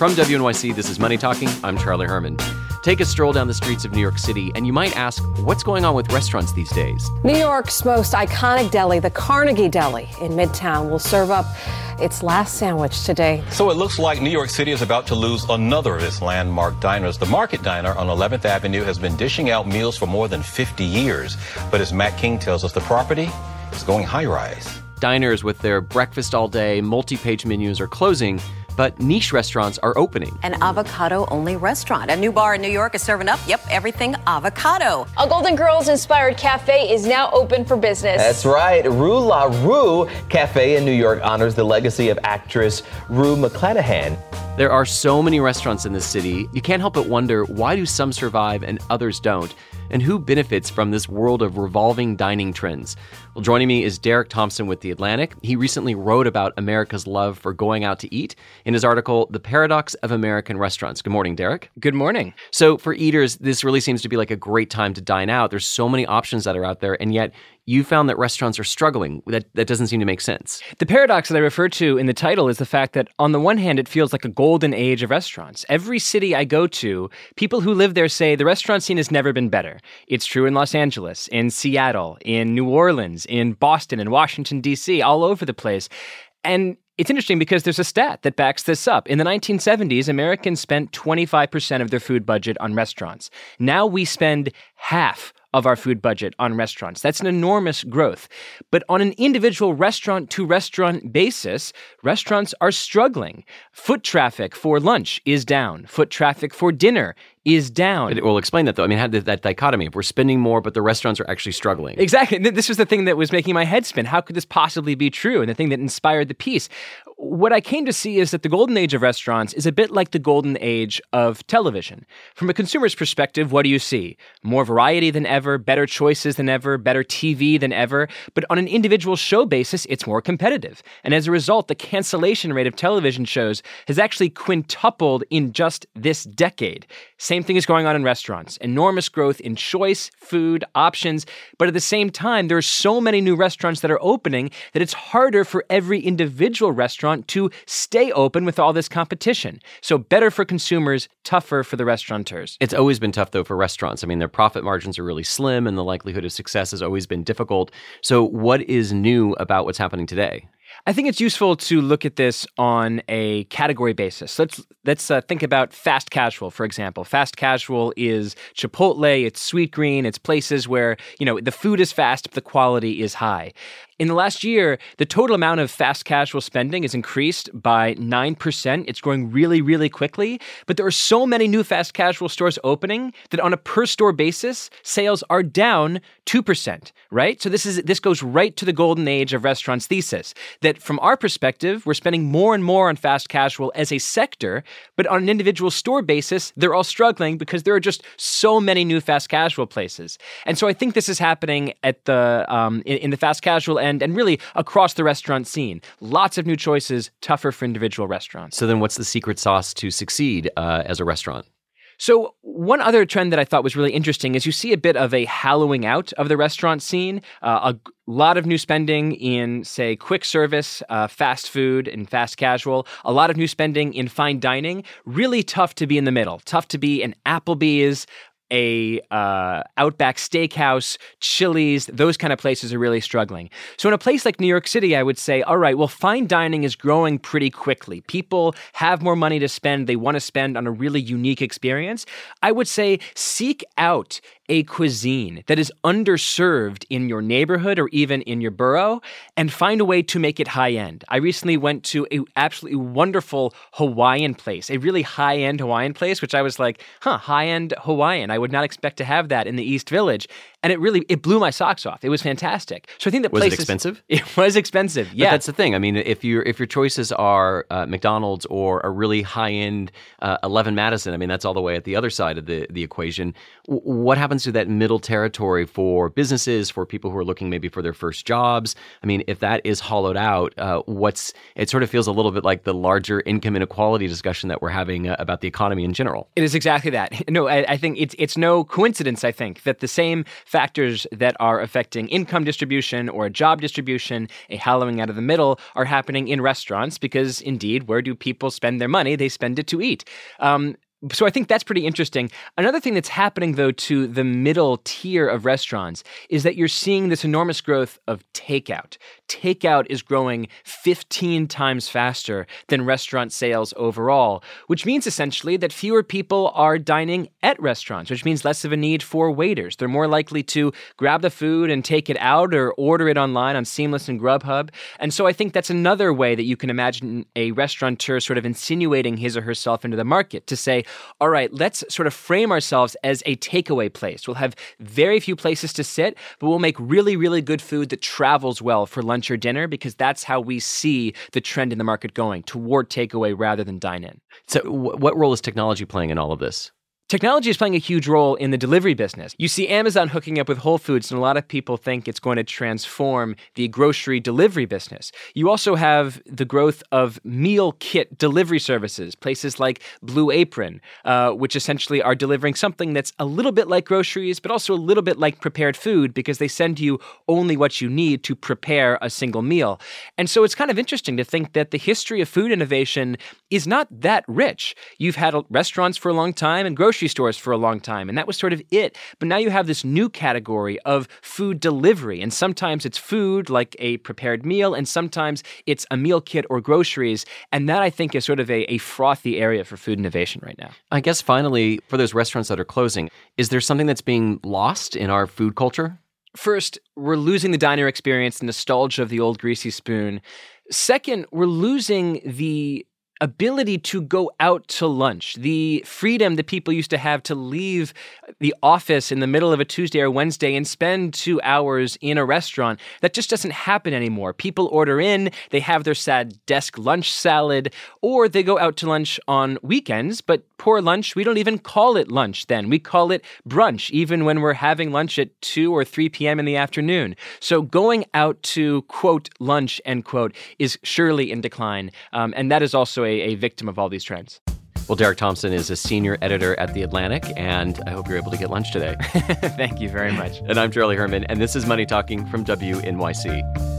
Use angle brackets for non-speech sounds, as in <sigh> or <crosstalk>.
From WNYC, this is Money Talking. I'm Charlie Herman. Take a stroll down the streets of New York City, and you might ask, what's going on with restaurants these days? New York's most iconic deli, the Carnegie Deli in Midtown, will serve up its last sandwich today. So it looks like New York City is about to lose another of its landmark diners. The Market Diner on 11th Avenue has been dishing out meals for more than 50 years. But as Matt King tells us, the property is going high rise. Diners with their breakfast all day, multi page menus are closing, but niche restaurants are opening. An avocado only restaurant. A new bar in New York is serving up, yep, everything avocado. A Golden Girls inspired cafe is now open for business. That's right. Rue La Rue Cafe in New York honors the legacy of actress Rue McClanahan. There are so many restaurants in this city, you can't help but wonder why do some survive and others don't? And who benefits from this world of revolving dining trends? Well, joining me is Derek Thompson with The Atlantic. He recently wrote about America's love for going out to eat in his article, The Paradox of American Restaurants. Good morning, Derek. Good morning. So, for eaters, this really seems to be like a great time to dine out. There's so many options that are out there, and yet you found that restaurants are struggling. That, that doesn't seem to make sense. The paradox that I refer to in the title is the fact that, on the one hand, it feels like a golden age of restaurants. Every city I go to, people who live there say the restaurant scene has never been better. It's true in Los Angeles, in Seattle, in New Orleans, in Boston, in Washington, D.C., all over the place. And it's interesting because there's a stat that backs this up. In the 1970s, Americans spent 25% of their food budget on restaurants. Now we spend half of our food budget on restaurants. That's an enormous growth. But on an individual restaurant to restaurant basis, restaurants are struggling. Foot traffic for lunch is down, foot traffic for dinner is down. It will explain that though. I mean, had that dichotomy. If we're spending more, but the restaurants are actually struggling. Exactly. This was the thing that was making my head spin. How could this possibly be true? And the thing that inspired the piece. What I came to see is that the golden age of restaurants is a bit like the golden age of television. From a consumer's perspective, what do you see? More variety than ever, better choices than ever, better TV than ever. But on an individual show basis, it's more competitive. And as a result, the cancellation rate of television shows has actually quintupled in just this decade. Same thing is going on in restaurants. Enormous growth in choice, food, options. But at the same time, there are so many new restaurants that are opening that it's harder for every individual restaurant to stay open with all this competition. So better for consumers, tougher for the restaurateurs. It's always been tough though for restaurants. I mean, their profit margins are really slim and the likelihood of success has always been difficult. So what is new about what's happening today? I think it's useful to look at this on a category basis. Let's let's uh, think about fast casual, for example. Fast casual is Chipotle, it's Sweetgreen, it's places where you know the food is fast, but the quality is high. In the last year, the total amount of fast casual spending has increased by 9%. It's growing really, really quickly. But there are so many new fast casual stores opening that on a per store basis, sales are down 2%, right? So this is this goes right to the golden age of restaurants thesis that from our perspective, we're spending more and more on fast casual as a sector, but on an individual store basis, they're all struggling because there are just so many new fast casual places. And so I think this is happening at the um, in, in the fast casual end and really across the restaurant scene. Lots of new choices, tougher for individual restaurants. So then, what's the secret sauce to succeed uh, as a restaurant? So, one other trend that I thought was really interesting is you see a bit of a hallowing out of the restaurant scene. Uh, a lot of new spending in, say, quick service, uh, fast food, and fast casual. A lot of new spending in fine dining. Really tough to be in the middle. Tough to be an Applebee's, a uh, Outback Steakhouse, Chili's, those kind of places are really struggling. So in a place like New York City, I would say, all right, well, fine dining is growing pretty quickly. People have more money to spend. They want to spend on a really unique experience. I would say seek out a cuisine that is underserved in your neighborhood or even in your borough and find a way to make it high end. I recently went to a absolutely wonderful Hawaiian place, a really high end Hawaiian place, which I was like, huh, high end Hawaiian. I would not expect to have that in the East Village and it really it blew my socks off. It was fantastic. So I think that was places, it expensive. <laughs> It was expensive. Yeah, but that's the thing. I mean, if your if your choices are uh, McDonald's or a really high end uh, Eleven Madison, I mean, that's all the way at the other side of the the equation. W- what happens to that middle territory for businesses, for people who are looking maybe for their first jobs? I mean, if that is hollowed out, uh, what's it sort of feels a little bit like the larger income inequality discussion that we're having uh, about the economy in general. It is exactly that. <laughs> No, I, I think it's it's no coincidence. I think that the same factors that are affecting income distribution or job distribution, a hollowing out of the middle, are happening in restaurants because, indeed, where do people spend their money? They spend it to eat. Um, so I think that's pretty interesting. Another thing that's happening though to the middle tier of restaurants is that you're seeing this enormous growth of takeout. Takeout is growing 15 times faster than restaurant sales overall, which means essentially that fewer people are dining at restaurants, which means less of a need for waiters. They're more likely to grab the food and take it out or order it online on Seamless and Grubhub. And so I think that's another way that you can imagine a restaurateur sort of insinuating his or herself into the market to say, all right, let's sort of frame ourselves as a takeaway place. We'll have very few places to sit, but we'll make really, really good food that travels well for lunch or dinner because that's how we see the trend in the market going toward takeaway rather than dine in. So, what role is technology playing in all of this? Technology is playing a huge role in the delivery business. You see Amazon hooking up with Whole Foods, and a lot of people think it's going to transform the grocery delivery business. You also have the growth of meal kit delivery services, places like Blue Apron, uh, which essentially are delivering something that's a little bit like groceries, but also a little bit like prepared food because they send you only what you need to prepare a single meal. And so it's kind of interesting to think that the history of food innovation is not that rich. You've had restaurants for a long time and grocery stores for a long time, and that was sort of it. But now you have this new category of food delivery, and sometimes it's food like a prepared meal, and sometimes it's a meal kit or groceries. And that I think is sort of a, a frothy area for food innovation right now. I guess finally, for those restaurants that are closing, is there something that's being lost in our food culture? First, we're losing the diner experience, the nostalgia of the old greasy spoon. Second, we're losing the ability to go out to lunch, the freedom that people used to have to leave the office in the middle of a Tuesday or Wednesday and spend two hours in a restaurant, that just doesn't happen anymore. People order in, they have their sad desk lunch salad, or they go out to lunch on weekends, but poor lunch, we don't even call it lunch then. We call it brunch, even when we're having lunch at 2 or 3 p.m. in the afternoon. So going out to quote lunch, end quote, is surely in decline. Um, and that is also a a, a victim of all these trends. Well, Derek Thompson is a senior editor at The Atlantic, and I hope you're able to get lunch today. <laughs> Thank you very much. and I'm Charlie Herman, and this is Money Talking from WNYC.